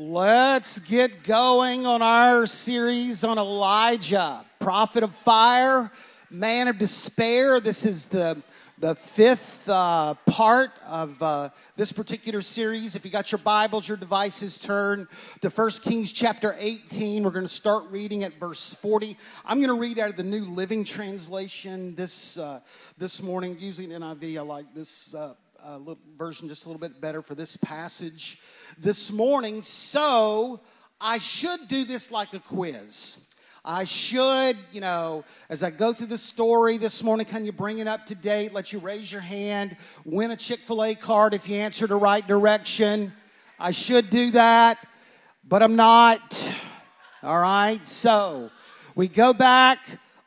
Let's get going on our series on Elijah, prophet of fire, man of despair. This is the the fifth uh, part of uh, this particular series. If you got your Bibles, your devices, turn to 1 Kings chapter 18. We're going to start reading at verse 40. I'm going to read out of the New Living Translation this uh, this morning. Using NIV, I like this uh, uh, version just a little bit better for this passage this morning. So I should do this like a quiz. I should, you know, as I go through the story this morning, can you bring it up to date? Let you raise your hand, win a Chick fil A card if you answer the right direction. I should do that, but I'm not. All right, so we go back.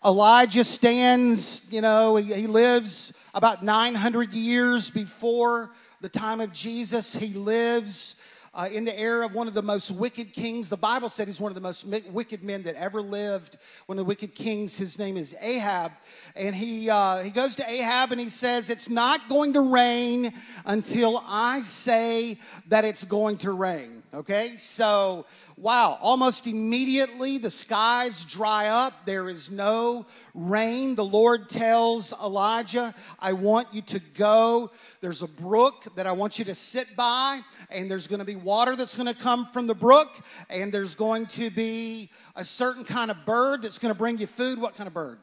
Elijah stands, you know, he, he lives about 900 years before the time of Jesus. He lives uh, in the era of one of the most wicked kings. The Bible said he's one of the most wicked men that ever lived. One of the wicked kings, his name is Ahab. And he, uh, he goes to Ahab and he says, It's not going to rain until I say that it's going to rain. Okay? So, wow, almost immediately the skies dry up. There is no rain. The Lord tells Elijah, I want you to go. There's a brook that I want you to sit by and there's going to be water that's going to come from the brook, and there's going to be a certain kind of bird that's going to bring you food. What kind of bird?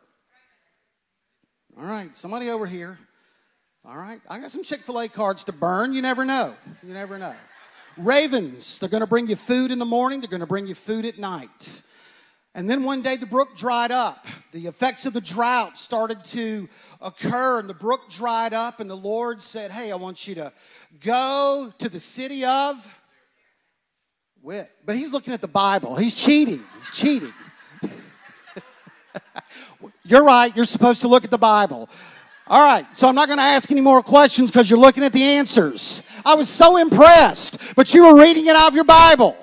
All right, somebody over here. All right, I got some Chick fil A cards to burn. You never know. You never know. Ravens, they're going to bring you food in the morning, they're going to bring you food at night. And then one day the brook dried up. The effects of the drought started to occur, and the brook dried up. And the Lord said, Hey, I want you to go to the city of wit. But he's looking at the Bible. He's cheating. He's cheating. you're right. You're supposed to look at the Bible. All right, so I'm not going to ask any more questions because you're looking at the answers. I was so impressed, but you were reading it out of your Bible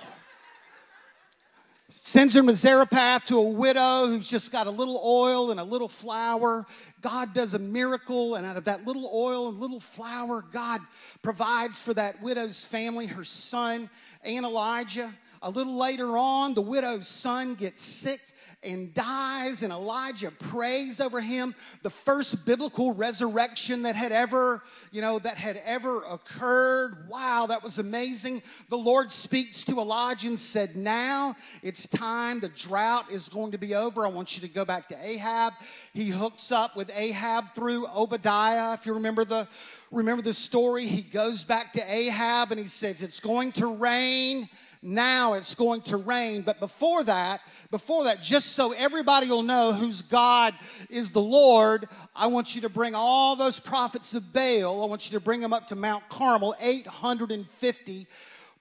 sends her to Zarephath to a widow who's just got a little oil and a little flour. God does a miracle, and out of that little oil and little flour, God provides for that widow's family, her son, and Elijah. A little later on, the widow's son gets sick and dies, and Elijah prays over him. The first biblical resurrection that had ever, you know, that had ever occurred. Wow, that was amazing. The Lord speaks to Elijah and said, Now it's time. The drought is going to be over. I want you to go back to Ahab. He hooks up with Ahab through Obadiah. If you remember the remember the story, he goes back to Ahab and he says, It's going to rain now it's going to rain. But before that, before that, just so everybody will know whose God is the Lord, I want you to bring all those prophets of Baal, I want you to bring them up to Mount Carmel, 850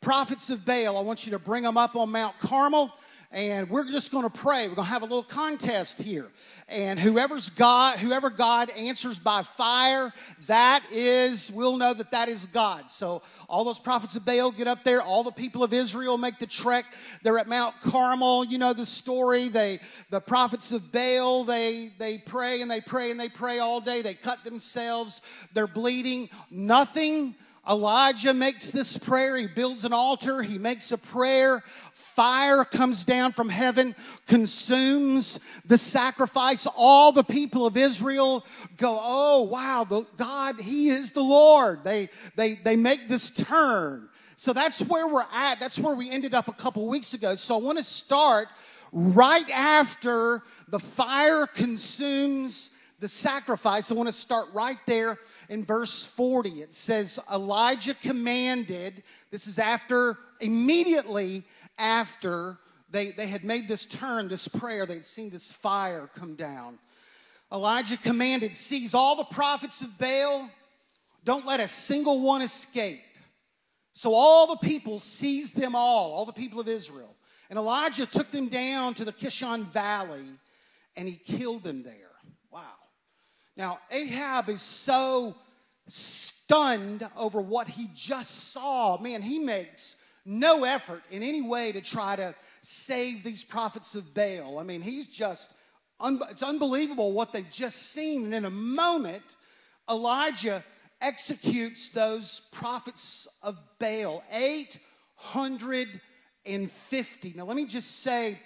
prophets of Baal. I want you to bring them up on Mount Carmel and we're just going to pray. We're going to have a little contest here. And whoever's God, whoever God answers by fire, that is, we'll know that that is God. So all those prophets of Baal get up there. All the people of Israel make the trek. They're at Mount Carmel. You know the story. They, the prophets of Baal, they, they pray and they pray and they pray all day. They cut themselves. They're bleeding. Nothing Elijah makes this prayer. He builds an altar. He makes a prayer fire comes down from heaven, consumes the sacrifice. All the people of Israel go, Oh, wow, the, God, He is the Lord. They, they, they make this turn. So that's where we're at. That's where we ended up a couple weeks ago. So I want to start right after the fire consumes the sacrifice. I want to start right there in verse 40. It says, Elijah commanded, this is after immediately after they, they had made this turn, this prayer, they'd seen this fire come down. Elijah commanded, Seize all the prophets of Baal, don't let a single one escape. So all the people seized them all, all the people of Israel. And Elijah took them down to the Kishon Valley and he killed them there. Now, Ahab is so stunned over what he just saw. Man, he makes no effort in any way to try to save these prophets of Baal. I mean, he's just, un- it's unbelievable what they've just seen. And in a moment, Elijah executes those prophets of Baal 850. Now, let me just say,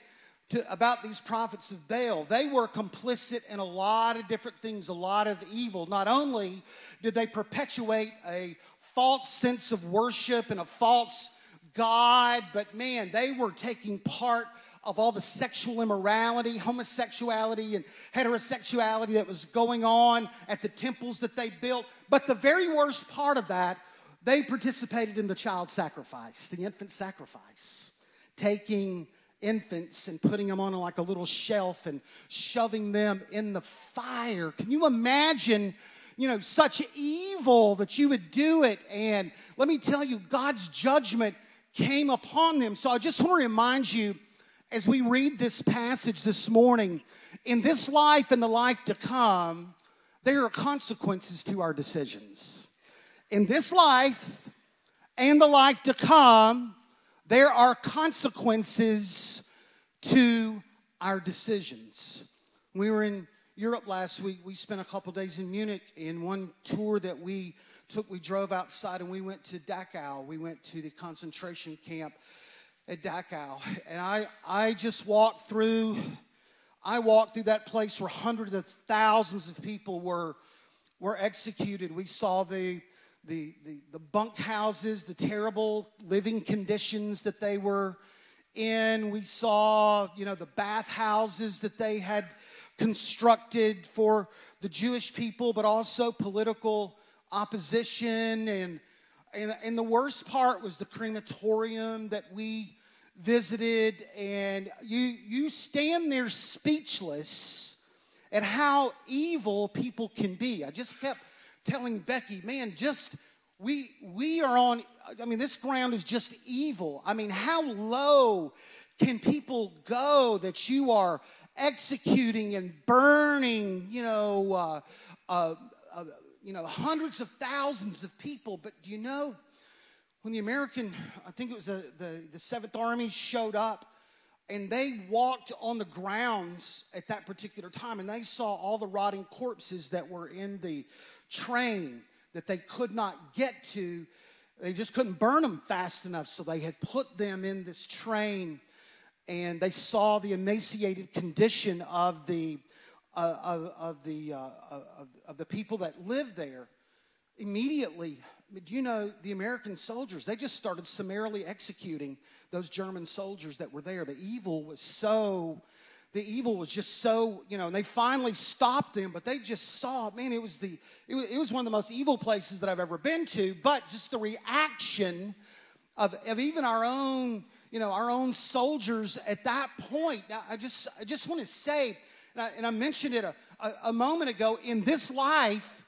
to, about these prophets of Baal. They were complicit in a lot of different things, a lot of evil. Not only did they perpetuate a false sense of worship and a false God, but man, they were taking part of all the sexual immorality, homosexuality, and heterosexuality that was going on at the temples that they built. But the very worst part of that, they participated in the child sacrifice, the infant sacrifice, taking infants and putting them on like a little shelf and shoving them in the fire. Can you imagine? You know, such evil that you would do it. And let me tell you, God's judgment came upon them. So I just want to remind you as we read this passage this morning in this life and the life to come, there are consequences to our decisions. In this life and the life to come, there are consequences to our decisions. We were in Europe last week. We spent a couple days in Munich. In one tour that we took, we drove outside and we went to Dachau. We went to the concentration camp at Dachau. And I, I just walked through, I walked through that place where hundreds of thousands of people were, were executed. We saw the the, the, the bunk houses, the terrible living conditions that they were in. We saw, you know, the bath houses that they had constructed for the Jewish people, but also political opposition. And, and, and the worst part was the crematorium that we visited. And you, you stand there speechless at how evil people can be. I just kept telling Becky, man, just we we are on I mean this ground is just evil. I mean, how low can people go that you are executing and burning, you know, uh, uh, uh, you know, hundreds of thousands of people. But do you know when the American, I think it was the, the, the Seventh Army showed up and they walked on the grounds at that particular time and they saw all the rotting corpses that were in the train that they could not get to. They just couldn't burn them fast enough, so they had put them in this train and they saw the emaciated condition of the, uh, of, of, the, uh, of, of the people that lived there. Immediately, do you know the American soldiers? They just started summarily executing those German soldiers that were there. The evil was so the evil was just so, you know, and they finally stopped them, but they just saw, man, it was the, it was, it was one of the most evil places that I've ever been to, but just the reaction of, of even our own, you know, our own soldiers at that point. Now, I just, I just want to say, and I, and I mentioned it a, a, a moment ago, in this life,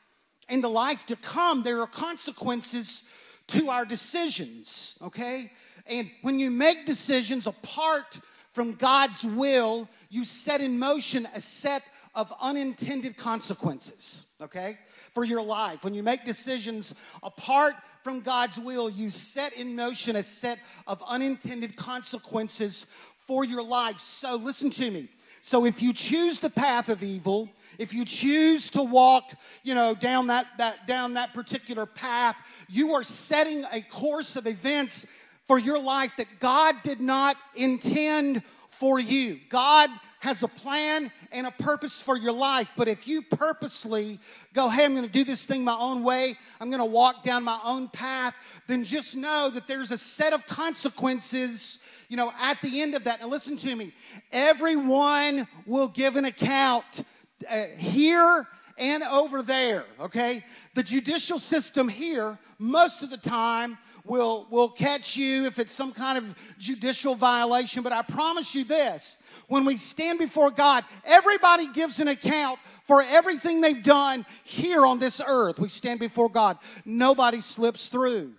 in the life to come, there are consequences to our decisions, okay? And when you make decisions apart from God's will, you set in motion a set of unintended consequences, okay, for your life. When you make decisions apart from God's will, you set in motion a set of unintended consequences for your life. So listen to me. So if you choose the path of evil, if you choose to walk, you know, down that, that down that particular path, you are setting a course of events for your life that God did not intend for you. God has a plan and a purpose for your life. But if you purposely go, hey, I'm going to do this thing my own way, I'm going to walk down my own path, then just know that there's a set of consequences, you know, at the end of that. And listen to me everyone will give an account uh, here and over there, okay? The judicial system here, most of the time, will, will catch you if it's some kind of judicial violation. But I promise you this when we stand before God, everybody gives an account for everything they've done here on this earth. We stand before God, nobody slips through.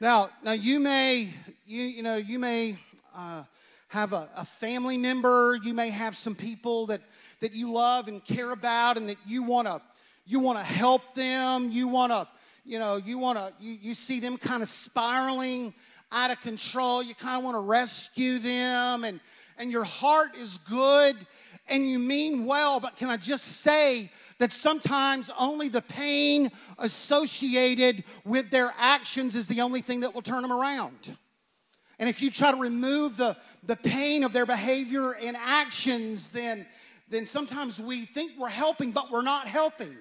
Now, now you may, you, you know, you may. Uh, have a, a family member, you may have some people that, that you love and care about and that you want to you want to help them, you want to you know, you want to you, you see them kind of spiraling out of control, you kind of want to rescue them and and your heart is good and you mean well, but can I just say that sometimes only the pain associated with their actions is the only thing that will turn them around. And if you try to remove the, the pain of their behavior and actions, then, then sometimes we think we're helping, but we're not helping.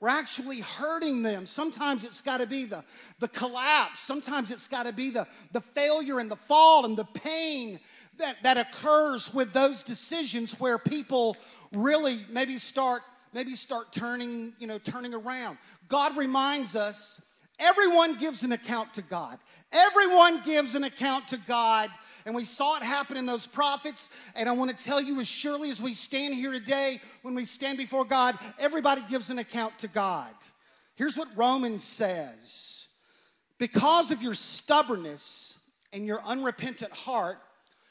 We're actually hurting them. Sometimes it's got to be the, the collapse. Sometimes it's got to be the, the failure and the fall and the pain that, that occurs with those decisions where people really maybe start maybe start turning you know turning around god reminds us everyone gives an account to god everyone gives an account to god and we saw it happen in those prophets. And i want to tell you as surely as we stand here today when we stand before god everybody gives an account to god. Here's what romans says. Because of your stubbornness and your unrepentant heart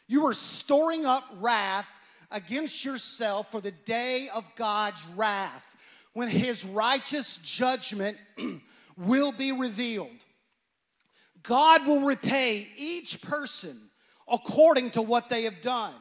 you are storing up wrath against yourself for the day of God's wrath when his righteous judgment will be revealed. God will repay each person according to what they have done.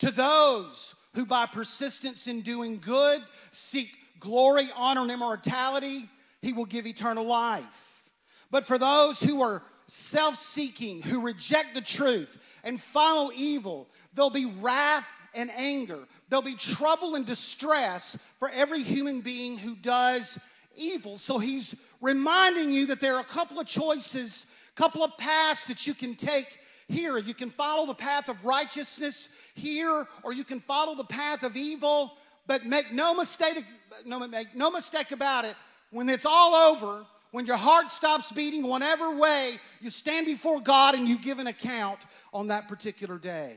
To those who, by persistence in doing good, seek glory, honor, and immortality, he will give eternal life. But for those who are self seeking, who reject the truth, and follow evil. There'll be wrath and anger. There'll be trouble and distress for every human being who does evil. So he's reminding you that there are a couple of choices, couple of paths that you can take here. You can follow the path of righteousness here, or you can follow the path of evil. But make no mistake, no, make no mistake about it. When it's all over, when your heart stops beating, whatever way, you stand before God and you give an account on that particular day.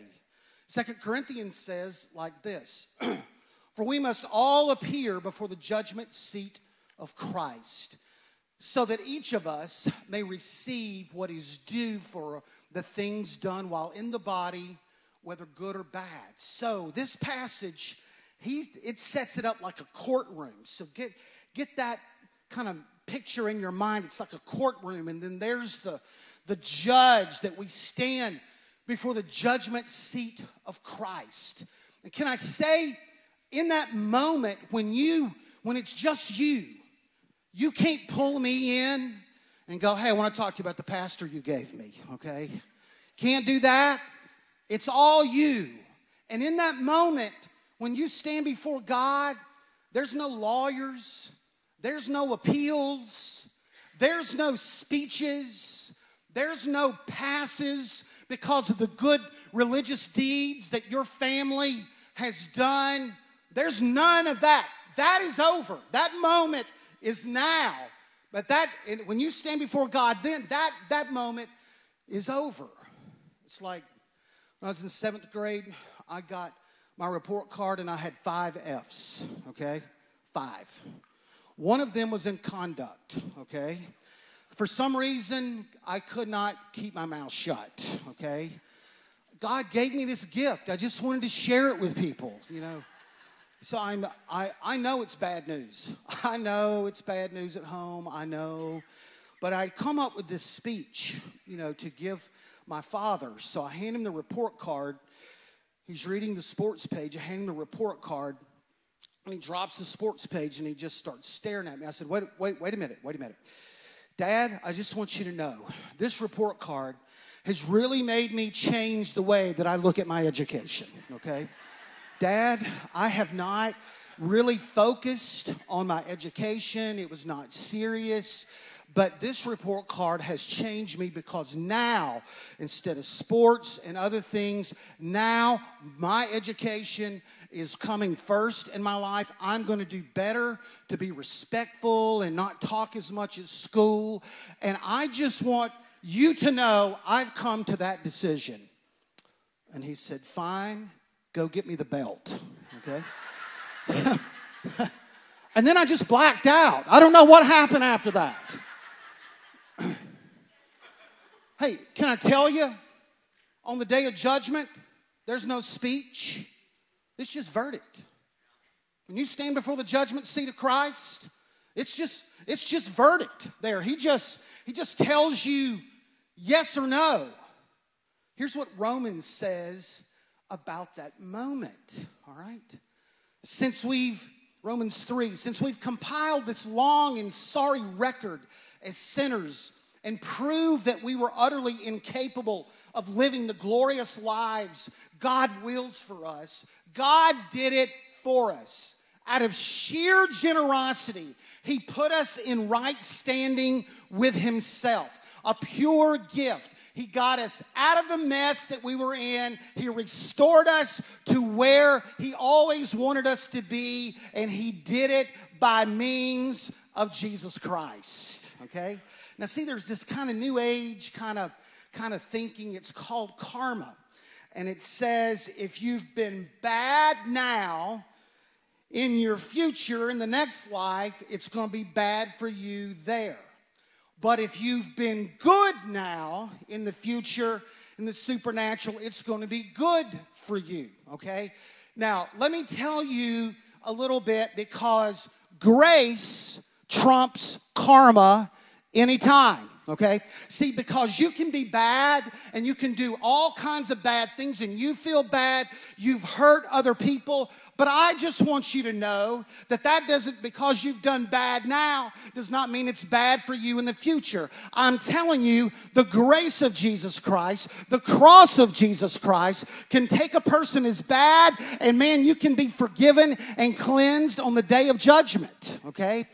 Second Corinthians says like this For we must all appear before the judgment seat of Christ, so that each of us may receive what is due for the things done while in the body, whether good or bad. So this passage, he, it sets it up like a courtroom. So get, get that kind of picture in your mind. It's like a courtroom, and then there's the, the judge that we stand before the judgment seat of Christ. And can I say, in that moment when you, when it's just you, you can't pull me in and go, hey, I want to talk to you about the pastor you gave me, okay? Can't do that. It's all you. And in that moment, when you stand before God, there's no lawyers, there's no appeals, there's no speeches, there's no passes because of the good religious deeds that your family has done. There's none of that. That is over. That moment is now. But that when you stand before God, then that that moment is over. It's like when I was in seventh grade, I got my report card and I had five F's, okay? Five. One of them was in conduct, okay? For some reason, I could not keep my mouth shut, okay? God gave me this gift. I just wanted to share it with people, you know. So I'm, I, I know it's bad news. I know it's bad news at home. I know. But I come up with this speech, you know, to give my father. So I hand him the report card. He's reading the sports page. I hand him the report card. And he drops the sports page and he just starts staring at me. I said, wait, wait, wait a minute, wait a minute. Dad, I just want you to know this report card has really made me change the way that I look at my education, okay? Dad, I have not really focused on my education. It was not serious. But this report card has changed me because now, instead of sports and other things, now my education is coming first in my life. I'm going to do better to be respectful and not talk as much at school. And I just want you to know I've come to that decision. And he said, Fine, go get me the belt. Okay? and then I just blacked out. I don't know what happened after that. Hey, can I tell you, on the day of judgment, There's no speech. It's just verdict. When you stand before the judgment seat of Christ, it's just it's just verdict there. He just he just tells you yes or no. Here's what Romans says about that moment, all right? Since we've Romans 3, since we've compiled this long and sorry record as sinners and proved that we were utterly incapable of living the glorious lives God wills for us, God did it for us. Out of sheer generosity, He put us in right standing with Himself, a pure gift. He got us out of the mess that we were in. He restored us to where He always wanted us to be, and He did it by means of Jesus Christ. Okay? Now, see, there's this kind of new age kind of kind of thinking. It's called karma. And it says if you've been bad now, in your future, in the next life, it's going to be bad for you there. But if you've been good now, in the future, in the supernatural, it's going to be good for you, okay? Now, let me tell you a little bit because grace trumps karma anytime okay? See, because you can be bad and you can do all kinds of bad things and you feel bad, you've hurt other people, but I just want you to know that that doesn't, because you've done bad now, does not mean it's bad for you in the future. I'm telling you, the grace of Jesus Christ, the cross of Jesus Christ can take a person as bad and man, you can be forgiven and cleansed on the day of judgment, okay?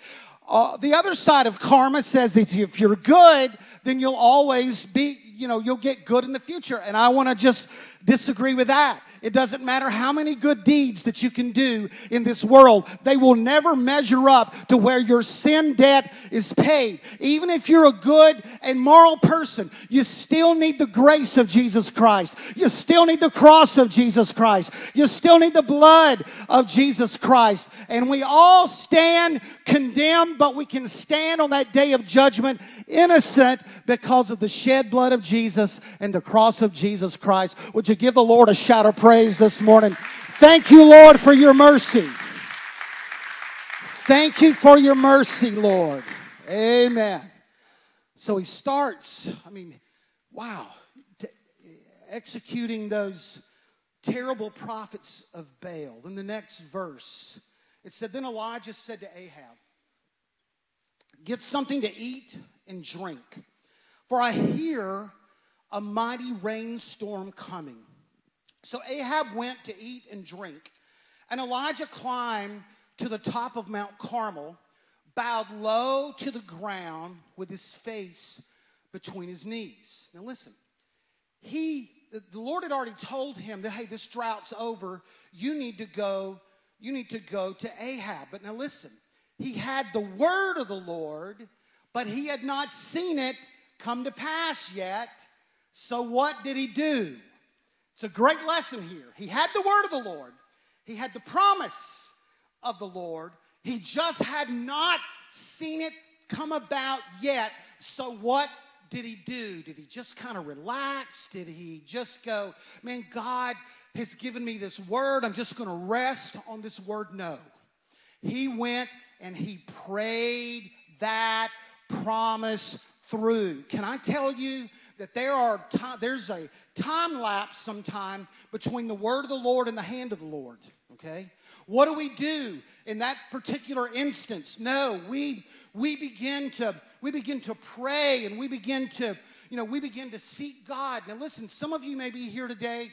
Uh, the other side of karma says if you're good, then you'll always be, you know, you'll get good in the future. And I want to just disagree with that. It doesn't matter how many good deeds that you can do in this world, they will never measure up to where your sin debt is paid. Even if you're a good and moral person, you still need the grace of Jesus Christ. You still need the cross of Jesus Christ. You still need the blood of Jesus Christ. And we all stand condemned, but we can stand on that day of judgment innocent because of the shed blood of Jesus and the cross of Jesus Christ. Would you give the Lord a shout of praise this morning? Thank you, Lord, for your mercy. Thank you for your mercy, Lord. Amen. So he starts, I mean, wow, t- executing those terrible prophets of Baal. In the next verse, it said, Then Elijah said to Ahab, Get something to eat and drink, for I hear a mighty rainstorm coming. So Ahab went to eat and drink, and Elijah climbed to the top of Mount Carmel, bowed low to the ground with his face between his knees. Now listen, he the Lord had already told him that hey, this drought's over. You need to go, you need to go to Ahab. But now listen, he had the word of the Lord, but he had not seen it come to pass yet. So what did he do? It's a great lesson here. He had the word of the Lord, he had the promise of the Lord. He just had not seen it come about yet. So what did he do? Did he just kind of relax? Did he just go, man, God has given me this word. I'm just going to rest on this word? No. He went and he prayed that promise through. Can I tell you that there are time, there's a time lapse sometime between the word of the Lord and the hand of the Lord, okay? What do we do in that particular instance? No, we we begin to we begin to pray and we begin to you know we begin to seek God. Now listen, some of you may be here today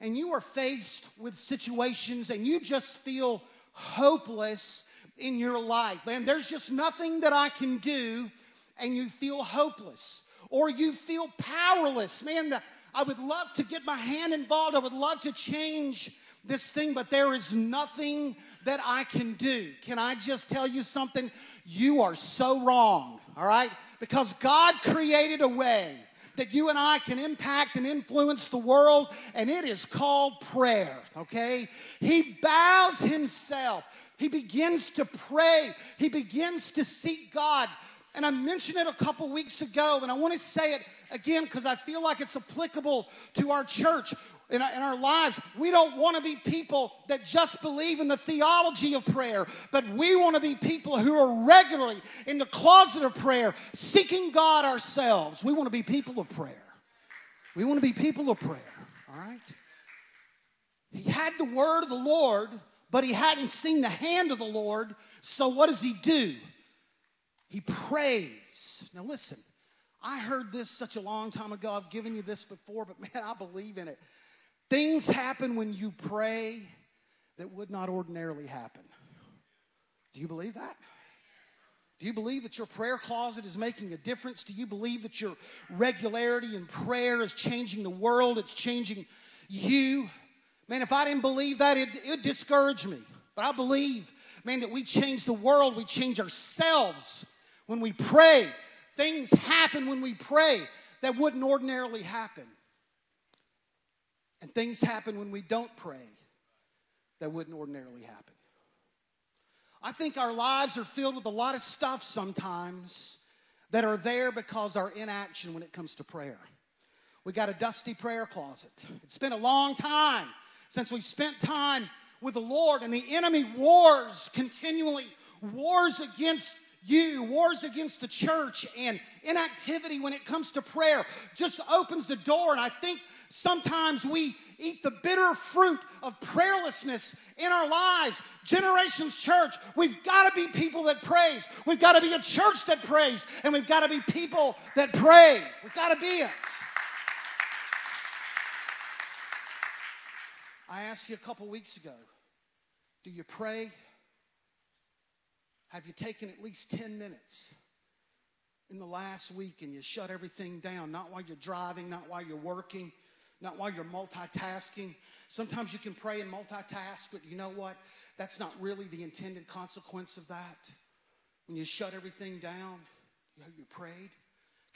and you are faced with situations and you just feel hopeless in your life. And there's just nothing that I can do and you feel hopeless or you feel powerless. Man, the, I would love to get my hand involved. I would love to change this thing, but there is nothing that I can do. Can I just tell you something? You are so wrong, all right? Because God created a way that you and I can impact and influence the world, and it is called prayer, okay? He bows himself. He begins to pray. He begins to seek God. And I mentioned it a couple weeks ago, and I want to say it again because I feel like it's applicable to our church in our, lives. We don't want to be people that just believe in the theology of prayer, but we want to be people who are regularly in the closet of prayer, seeking God ourselves. We want to be people of prayer. We want to be people of prayer, all right? He had the word of the Lord, but he hadn't seen the hand of the Lord. So what does he do? He prays. Now listen, I heard this such a long time ago. I've given you this before, but man, I believe in it. Things happen when you pray that would not ordinarily happen. Do you believe that? Do you believe that your prayer closet is making a difference? Do you believe that your regularity in prayer is changing the world? It's changing you? Man, if I didn't believe that, it would discourage me. But I believe, man, that we change the world, we change ourselves when we pray. Things happen when we pray that wouldn't ordinarily happen. And things happen when we don't pray that wouldn't ordinarily happen. I think our lives are filled with a lot of stuff sometimes that are there because our inaction when it comes to prayer. We got a dusty prayer closet. It's been a long time since we spent time with the Lord, and the enemy wars continually, wars against you, wars against the church, and inactivity when it comes to prayer just opens the door. And I think sometimes we eat the bitter fruit of prayerlessness in our lives. Generations Church, we've got to be people that praise. We've got to be a church that prays, and we've got to be people that pray. We've got to be it. I asked you a couple weeks ago do you pray? Have you taken at least 10 minutes in the last week and you shut everything down? Not while you're driving, not while you're working, not while you're multitasking. Sometimes you can pray and multitask, but you know what? That's not really the intended consequence of that. When you shut everything down, you, you prayed.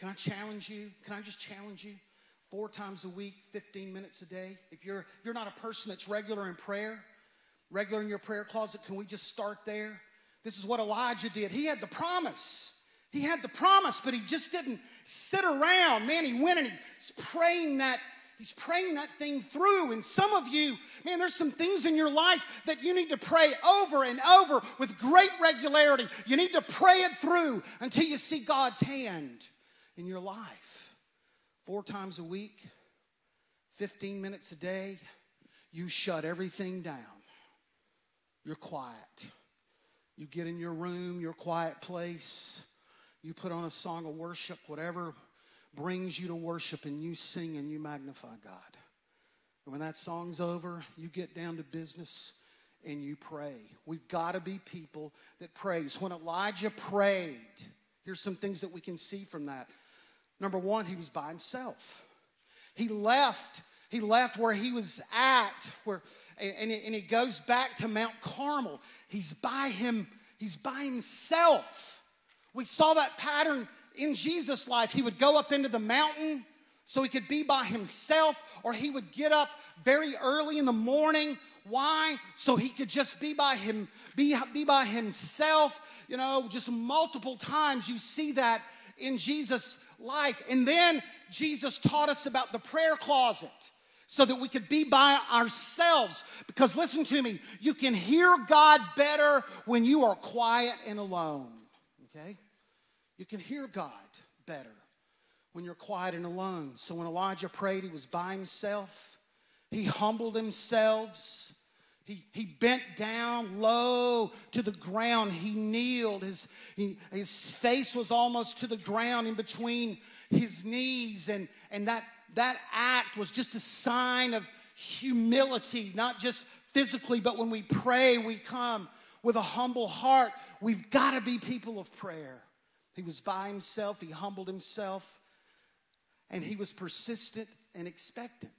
Can I challenge you? Can I just challenge you? Four times a week, 15 minutes a day. If you're if you're not a person that's regular in prayer, regular in your prayer closet, can we just start there? This is what Elijah did. He had the promise. He had the promise, but he just didn't sit around. Man, he went and he's praying that He's praying that thing through. And some of you, man, there's some things in your life that you need to pray over and over with great regularity. You need to pray it through until you see God's hand in your life. Four times a week, 15 minutes a day, you shut everything down. You're quiet. You get in your room, your quiet place. You put on a song of worship, whatever brings you to worship and you sing and you magnify God. And when that song's over, you get down to business and you pray. We've got to be people that praise. When Elijah prayed, here's some things that we can see from that. Number one, he was by himself. He left, he left where he was at, where and, and he goes back to Mount Carmel. He's by him, he's by himself. We saw that pattern in Jesus' life, he would go up into the mountain so he could be by himself, or he would get up very early in the morning. Why? So he could just be by him, be, be by himself. You know, just multiple times you see that in Jesus' life. And then Jesus taught us about the prayer closet so that we could be by ourselves. Because listen to me, you can hear God better when you are quiet and alone. Okay? You can hear God better when you're quiet and alone. So when Elijah prayed, he was by himself. He humbled himself. He, he bent down low to the ground. He kneeled. His, he, his face was almost to the ground in between his knees. And, and that, that act was just a sign of humility, not just physically, but when we pray, we come with a humble heart. We've got to be people of prayer. He was by himself, he humbled himself, and he was persistent and expectant.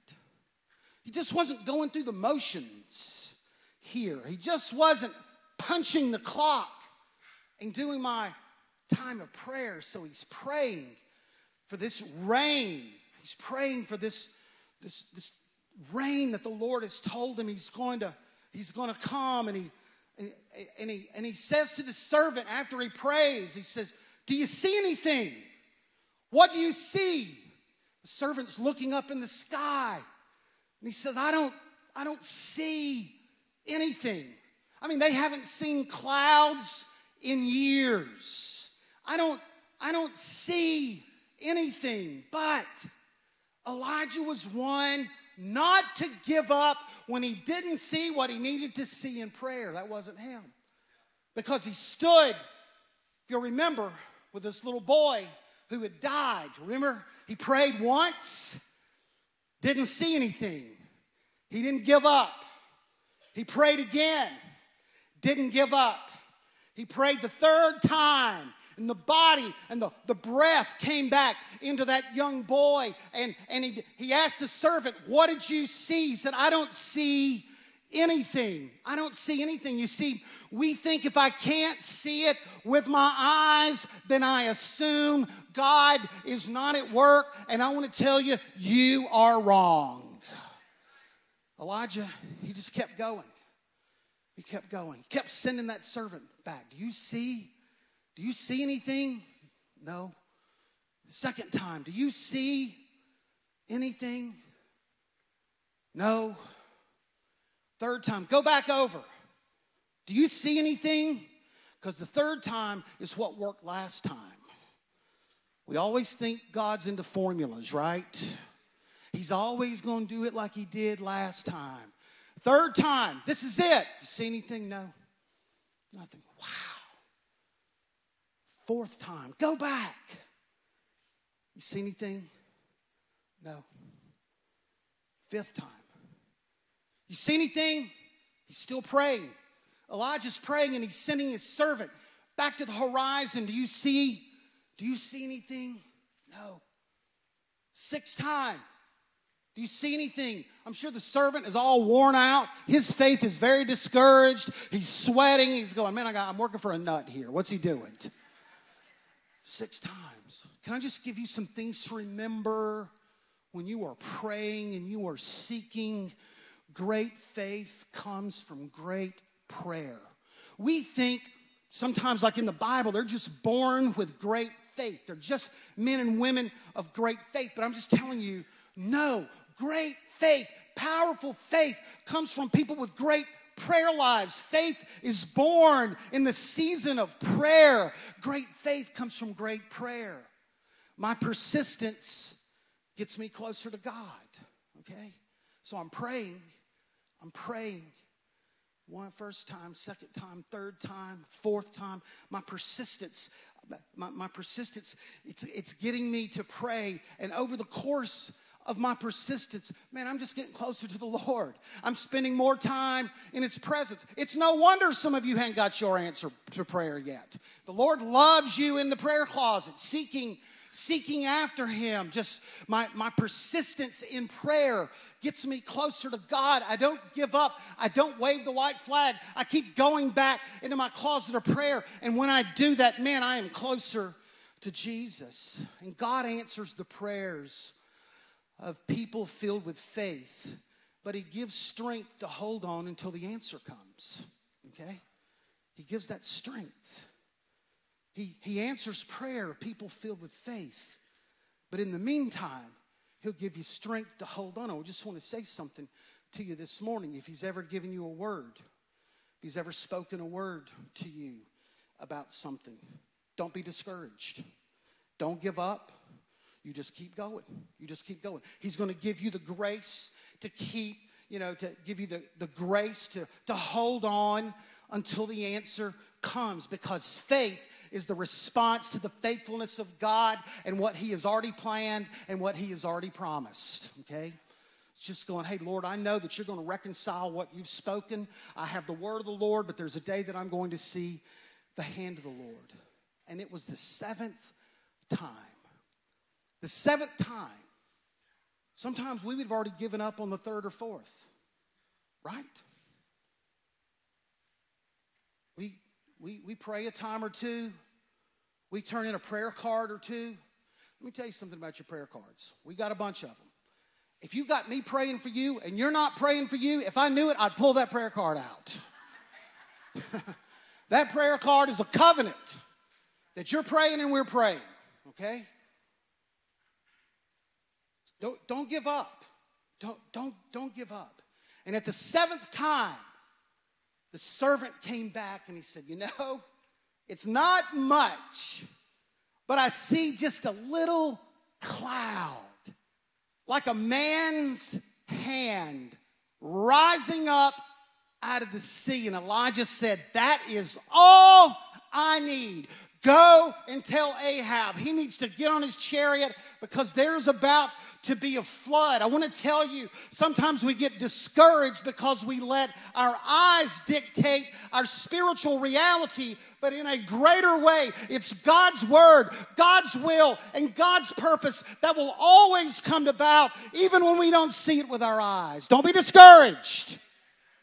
He just wasn't going through the motions here. He just wasn't punching the clock and doing my time of prayer. So he's praying for this rain. He's praying for this, this, this rain that the Lord has told him he's going to, he's going to come. And he, and, he, and he says to the servant after he prays, he says, do you see anything? What do you see? The servant's looking up in the sky. And he says, I don't, I don't see anything. I mean, they haven't seen clouds in years. I don't, I don't see anything. But Elijah was one not to give up when he didn't see what he needed to see in prayer. That wasn't him. Because he stood, if you'll remember, with this little boy who had died. Remember, he prayed once, didn't see anything. He didn't give up. He prayed again, didn't give up. He prayed the third time, and the body and the, the breath came back into that young boy. And, and he, he asked the servant, What did you see? He said, I don't see anything. I don't see anything. You see, we think if I can't see it with my eyes, then I assume God is not at work. And I want to tell you, you are wrong. Elijah, he just kept going. He kept going. He kept sending that servant back. Do you see? Do you see anything? No. Second time, do you see anything? No. Third time, go back over. Do you see anything? Because the third time is what worked last time. We always think God's into formulas, right? He's always going to do it like he did last time. Third time, this is it. You see anything? No. Nothing. Wow. Fourth time, go back. You see anything? No. Fifth time. You see anything? He's still praying. Elijah's praying and he's sending his servant back to the horizon. Do you see? Do you see anything? No. Sixth time. Do you see anything? I'm sure the servant is all worn out. His faith is very discouraged. He's sweating. He's going, man, I got, I'm working for a nut here. What's he doing? Six times. Can I just give you some things to remember when you are praying and you are seeking Great faith comes from great prayer. We think sometimes, like in the Bible, they're just born with great faith. They're just men and women of great faith. But I'm just telling you, no, great faith, powerful faith comes from people with great prayer lives. Faith is born in the season of prayer. Great faith comes from great prayer. My persistence gets me closer to God, okay? So I'm praying I'm praying. One first time, second time, third time, fourth time. My persistence, my, my persistence, it's, it's getting me to pray. And over the course of my persistence, man, I'm just getting closer to the Lord. I'm spending more time in His presence. It's no wonder some of you haven't got your answer to prayer yet. The Lord loves you in the prayer closet, seeking seeking after him just my, my persistence in prayer gets me closer to God. I don't give up. I don't wave the white flag. I keep going back into my closet of prayer. And when I do that, man, I am closer to Jesus. And God answers the prayers of people filled with faith, but He gives strength to hold on until the answer comes. Okay? He gives that strength. He, he answers prayer of people filled with faith. But in the meantime, He'll give you strength to hold on. I just want to say something to you this morning. If He's ever given you a word, if He's ever spoken a word to you about something, don't be discouraged. Don't give up. You just keep going. You just keep going. He's going to give you the grace to keep, you know, to give you the, the grace to, to hold on until the answer comes because faith is the response to the faithfulness of God and what He has already planned and what He has already promised. Okay? It's just going, hey, Lord, I know that you're going to reconcile what you've spoken. I have the word of the Lord, but there's a day that I'm going to see the hand of the Lord. And it was the seventh time. The seventh time. Sometimes we would have already given up on the third or fourth, right? We we, we pray a time or two. We turn in a prayer card or two. Let me tell you something about your prayer cards. We got a bunch of them. If you got me praying for you and you're not praying for you, if I knew it, I'd pull that prayer card out. that prayer card is a covenant that you're praying and we're praying, okay? Don't, don't give up. Don't, don't, don't give up. And at the seventh time, the servant came back and he said, You know, it's not much, but I see just a little cloud, like a man's hand rising up out of the sea. And Elijah said, That is all I need. Go and tell Ahab he needs to get on his chariot because there's about to be a flood. I want to tell you, sometimes we get discouraged because we let our eyes dictate our spiritual reality, but in a greater way, it's God's word, God's will, and God's purpose that will always come to about, even when we don't see it with our eyes. Don't be discouraged.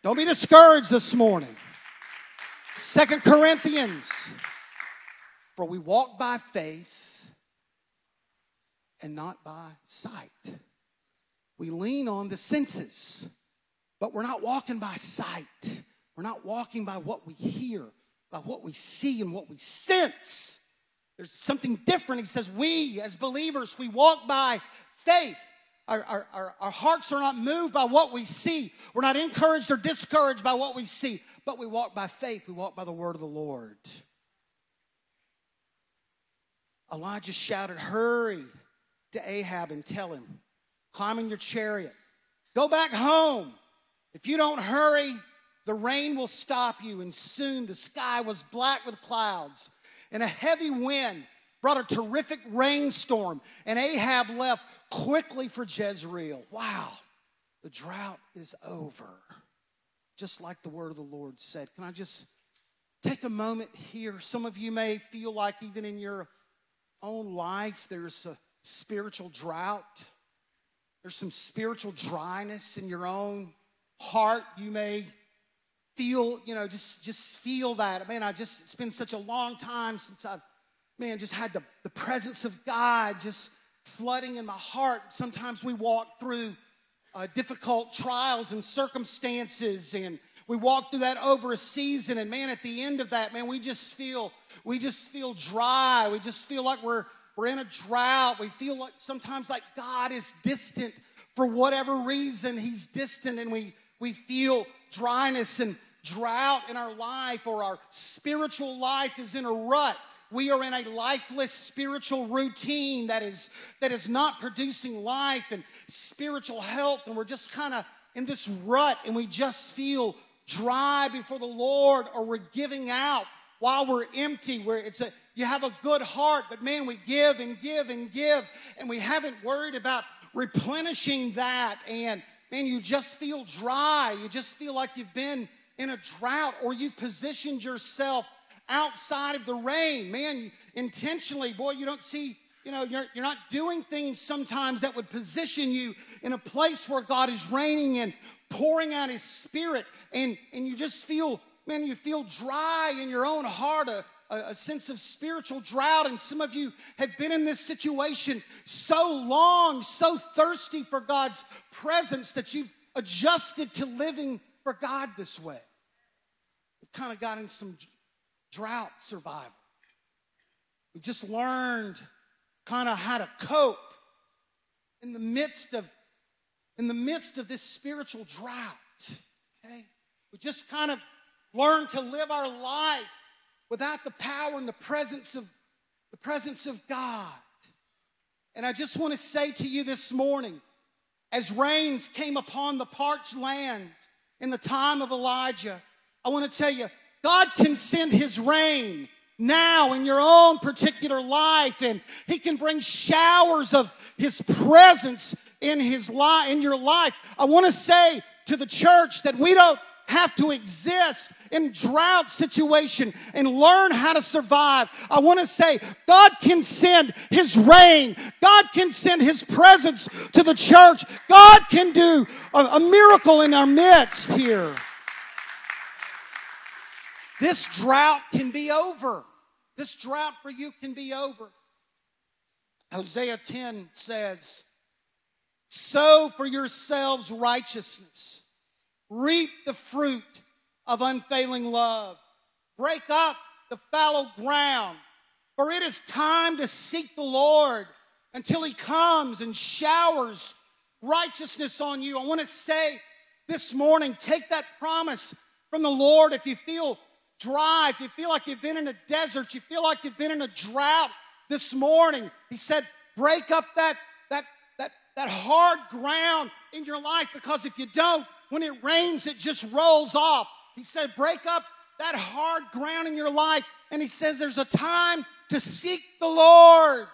Don't be discouraged this morning. Second Corinthians, for we walk by faith and not by sight. We lean on the senses, but we're not walking by sight. We're not walking by what we hear, by what we see and what we sense. There's something different. He says, We as believers, we walk by faith. Our, our, our, our, hearts are not moved by what we see. We're not encouraged or discouraged by what we see, but we walk by faith. We walk by the word of the Lord. Elijah shouted, Hurry, to Ahab and tell him, climb in your chariot, go back home. If you don't hurry, the rain will stop you. And soon the sky was black with clouds, and a heavy wind brought a terrific rainstorm. And Ahab left quickly for Jezreel. Wow, the drought is over. Just like the word of the Lord said. Can I just take a moment here? Some of you may feel like, even in your own life, there's a spiritual drought. There's some spiritual dryness in your own heart. You may feel, you know, just just feel that. Man, I just it's been such a long time since I've, man, just had the, the presence of God just flooding in my heart. Sometimes we walk through uh, difficult trials and circumstances and we walk through that over a season and man at the end of that man we just feel we just feel dry we just feel like we're we're in a drought. We feel like sometimes like God is distant for whatever reason. He's distant, and we, we feel dryness and drought in our life, or our spiritual life is in a rut. We are in a lifeless spiritual routine that is that is not producing life and spiritual health, and we're just kind of in this rut, and we just feel dry before the Lord, or we're giving out while we're empty, where it's a you have a good heart, but man, we give and give and give, and we haven't worried about replenishing that. And man, you just feel dry. You just feel like you've been in a drought, or you've positioned yourself outside of the rain. Man, intentionally, boy, you don't see you know, you're, you're not doing things sometimes that would position you in a place where God is raining and pouring out His Spirit, and, and you just feel, man, you feel dry in your own heart, a, a, sense of spiritual drought, and some of you have been in this situation so long, so thirsty for God's presence that you've adjusted to living for God this way. We've kind of got in some drought survival. We've just learned kind of how to cope in the midst of in the midst of this spiritual drought. Okay? We just kind of learned to live our life without the power and the presence of the presence of God. And I just want to say to you this morning, as rains came upon the parched land in the time of Elijah, I want to tell you, God can send his rain now in your own particular life and he can bring showers of his presence in his life in your life. I want to say to the church that we don't have to exist in drought situation and learn how to survive. I want to say God can send his rain. God can send his presence to the church. God can do a, a miracle in our midst here. This drought can be over. This drought for you can be over. Hosea 10 says, Sow for yourselves righteousness reap the fruit of unfailing love. Break up the fallow ground, for it is time to seek the Lord until he comes and showers righteousness on you. I want to say this morning take that promise from the Lord if you feel dry, if you feel like you've been in a desert, you feel like you've been in a drought this morning. He said, break up that, that, that, that hard ground in your life because if you don't, when it rains, it just rolls off. He said, break up that hard ground in your life. And he says, there's a time to seek the Lord.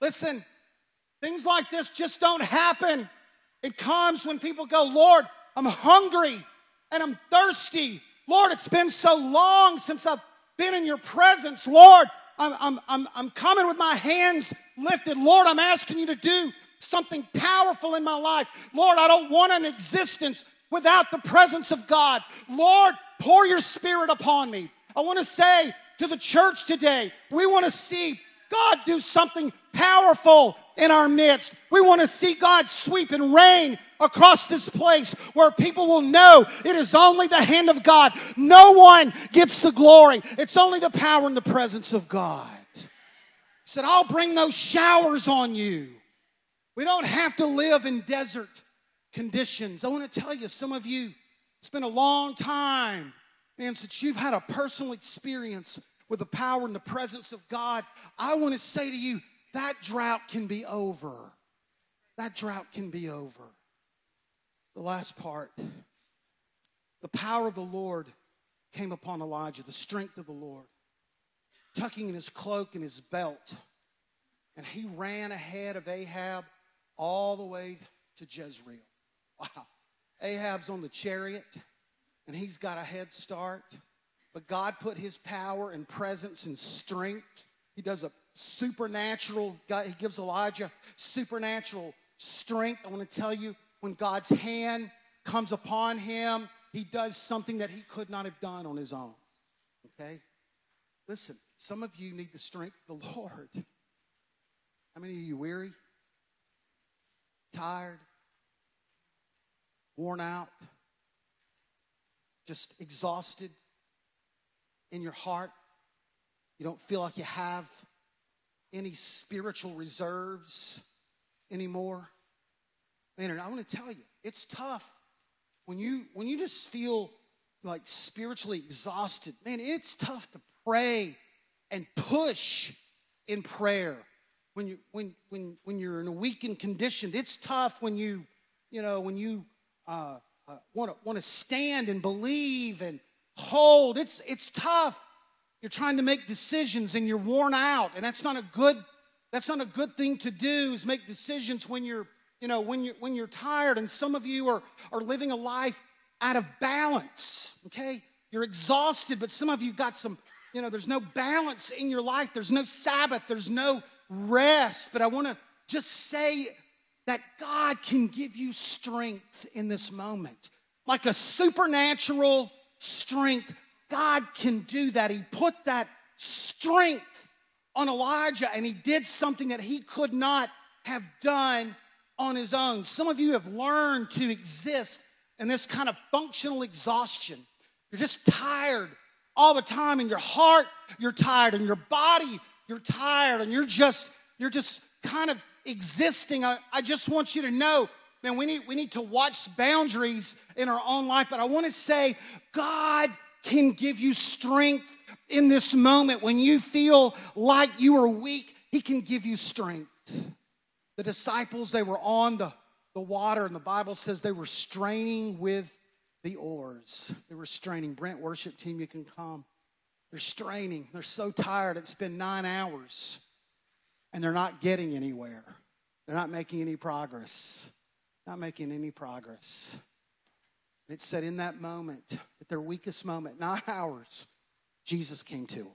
Listen, things like this just don't happen. It comes when people go, Lord, I'm hungry and I'm thirsty. Lord, it's been so long since I've been in your presence. Lord, I'm, I'm, I'm, I'm coming with my hands lifted. Lord, I'm asking you to do something powerful in my life. Lord, I don't want an existence without the presence of God. Lord, pour your spirit upon me. I want to say to the church today, we want to see God do something powerful in our midst. We want to see God sweep and rain across this place where people will know it is only the hand of God. No one gets the glory, it's only the power and the presence of God. He said, I'll bring those showers on you. We don't have to live in desert conditions. I want to tell you, some of you, it's been a long time, man, since you've had a personal experience with the power and the presence of God. I want to say to you, that drought can be over. That drought can be over. The last part the power of the Lord came upon Elijah, the strength of the Lord, tucking in his cloak and his belt. And he ran ahead of Ahab all the way to Jezreel. Wow. Ahab's on the chariot and he's got a head start. But God put his power and presence and strength. He does a supernatural, God, he gives Elijah supernatural strength. I want to tell you, when God's hand comes upon him, he does something that he could not have done on his own. Okay? Listen, some of you need the strength of the Lord. How many of you weary? Tired? Worn out? Just exhausted in your heart? You don't feel like you have any spiritual reserves anymore. Man, I want to tell you, it's tough when you when you just feel like spiritually exhausted. Man, it's tough to pray and push in prayer when you when when when you're in a weakened condition. It's tough when you you know when you want to want to stand and believe and hold. It's it's tough. You're trying to make decisions and you're worn out, and that's not a good that's not a good thing to do is make decisions when you're you know when you're when you're tired. And some of you are are living a life out of balance okay? You're exhausted but some of you got some you know there's no balance in your life. There's no sabbath. There's no rest. But i want to just say that god can give you strength in this moment like a supernatural strength God can do that. He put that strength on Elijah and he did something that he could not have done on his own. Some of you have learned to exist in this kind of functional exhaustion. You're just tired all the time in your heart, you're tired in your body, you're tired and you're just you're just kind of existing. I, I just want you to know man, we need, we need to watch boundaries in our own life. But I want to say, God can give you strength in this moment when you feel like you are weak. He can give you strength. The disciples, they were on the, the water, and the Bible says they were straining with the oars. They were straining. Brent, worship team, you can come. They're straining. They're so tired. It's been nine hours, and they're not getting anywhere. They're not making any progress. Not making any progress. It said in that moment, at their weakest moment, not ours, Jesus came to them.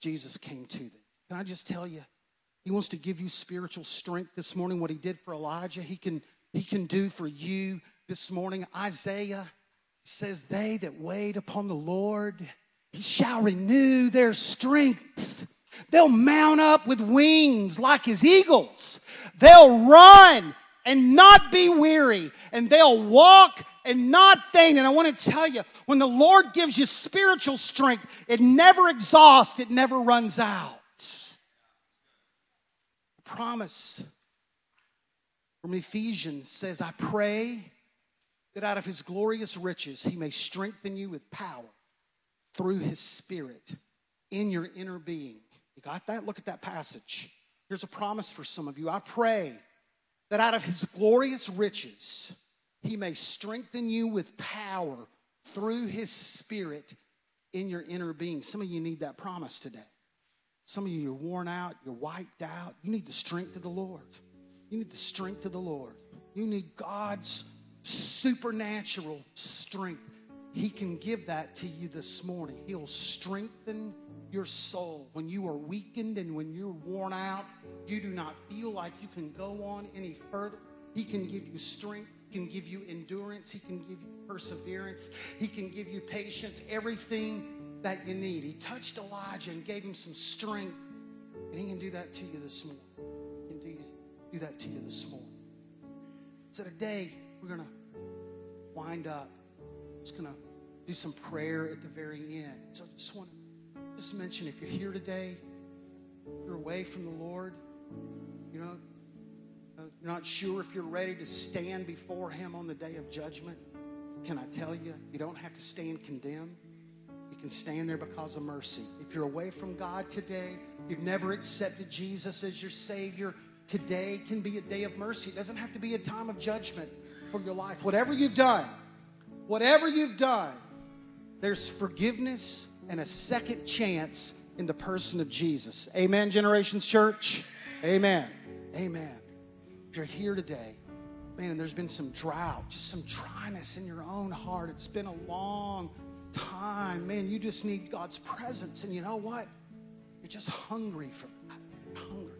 Jesus came to them. Can I just tell you, he wants to give you spiritual strength this morning. What he did for Elijah, he can, he can do for you this morning. Isaiah says, They that wait upon the Lord, he shall renew their strength. They'll mount up with wings like his eagles. They'll run and not be weary, and they'll walk and not faint. And I want to tell you, when the Lord gives you spiritual strength, it never exhausts, it never runs out. The promise from Ephesians says, I pray that out of his glorious riches he may strengthen you with power through his spirit in your inner being. You got that? Look at that passage. Here's a promise for some of you. I pray that out of his glorious riches he may strengthen you with power through his spirit in your inner being. Some of you need that promise today. Some of you are worn out, you're wiped out. You need the strength of the Lord. You need the strength of the Lord. You need God's supernatural strength. He can give that to you this morning. He'll strengthen your soul when you are weakened and when you're worn out. You do not feel like you can go on any further. He can give you strength. He can give you endurance. He can give you perseverance. He can give you patience. Everything that you need. He touched Elijah and gave him some strength. And he can do that to you this morning. He can do, that to you this morning. So today, we're going to wind up. Just going to do some prayer at the very end. So I just want to just mention if you're here today, you're away from the Lord, you know, uh, you're not sure if you're ready to stand before Him on the day of judgment. Can I tell you, you don't have to stand condemned. You can stand there because of mercy. If you're away from God today, you've never accepted Jesus as your Savior, today can be a day of mercy. It doesn't have to be a time of judgment for your life. Whatever you've done, whatever you've done, there's forgiveness and a second chance in the person of Jesus. Amen, Generations Church? Amen. Amen. If you're here today, man, there's been some drought, just some dryness in your own heart, it's been a long time, man, you just need God's presence. And you know what? You're just hungry for that. You're hungry.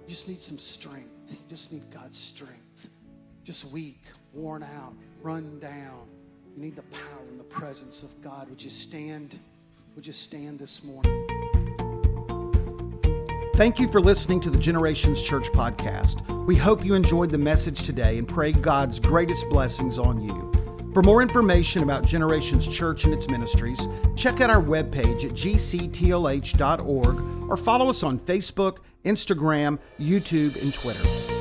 You just need some strength. You just need God's strength. Just weak, worn out, run down. You need the power and the presence of God. Would you stand? Would you stand this morning? Thank you for listening to the Generations Church podcast. We hope you enjoyed the message today and pray God's greatest blessings on you. For more information about Generations Church and its ministries, check out our webpage at gctlh.org or follow us on Facebook, Instagram, YouTube, and Twitter.